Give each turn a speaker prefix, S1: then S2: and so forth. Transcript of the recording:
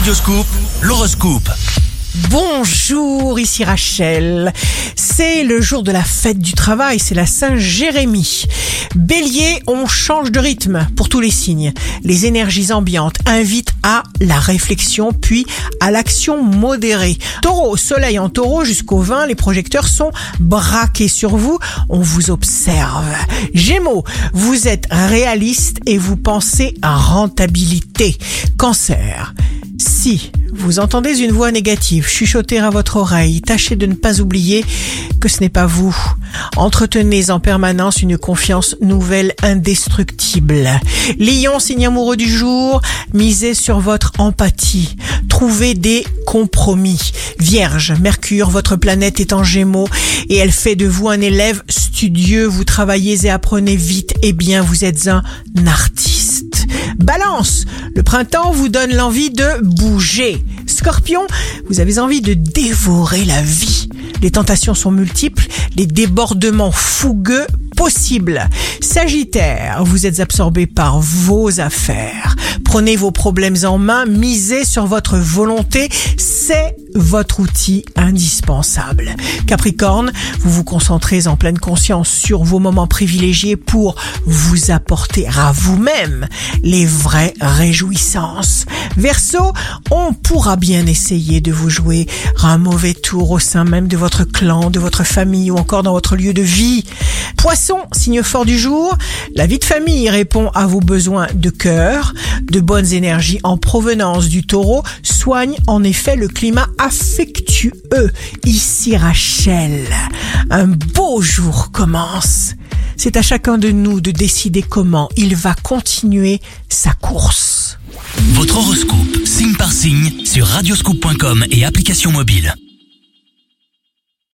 S1: Radioscoop, l'horoscope.
S2: Bonjour, ici Rachel. C'est le jour de la fête du travail, c'est la Saint-Jérémie. Bélier, on change de rythme pour tous les signes. Les énergies ambiantes invitent à la réflexion puis à l'action modérée. Taureau, soleil en taureau jusqu'au 20, les projecteurs sont braqués sur vous, on vous observe. Gémeaux, vous êtes réaliste et vous pensez à rentabilité. Cancer, si vous entendez une voix négative chuchoter à votre oreille, tâchez de ne pas oublier que ce n'est pas vous. Entretenez en permanence une confiance nouvelle indestructible. Lion, signe amoureux du jour, misez sur votre empathie. Trouvez des compromis. Vierge, Mercure, votre planète est en gémeaux et elle fait de vous un élève studieux. Vous travaillez et apprenez vite et bien, vous êtes un artiste. Balance, le printemps vous donne l'envie de bouger. Scorpion, vous avez envie de dévorer la vie. Les tentations sont multiples, les débordements fougueux possibles. Sagittaire, vous êtes absorbé par vos affaires. Prenez vos problèmes en main, misez sur votre volonté, c'est votre outil indispensable. Capricorne, vous vous concentrez en pleine conscience sur vos moments privilégiés pour vous apporter à vous-même les vraies réjouissances. Verseau, on pourra bien essayer de vous jouer un mauvais tour au sein même de votre clan, de votre famille ou encore dans votre lieu de vie. Poisson, signe fort du jour, la vie de famille répond à vos besoins de cœur, de bonnes énergies en provenance du taureau, soigne en effet le climat affectueux. Ici Rachel, un beau jour commence. C'est à chacun de nous de décider comment il va continuer sa course.
S1: Votre horoscope, signe par signe, sur radioscoop.com et application mobile.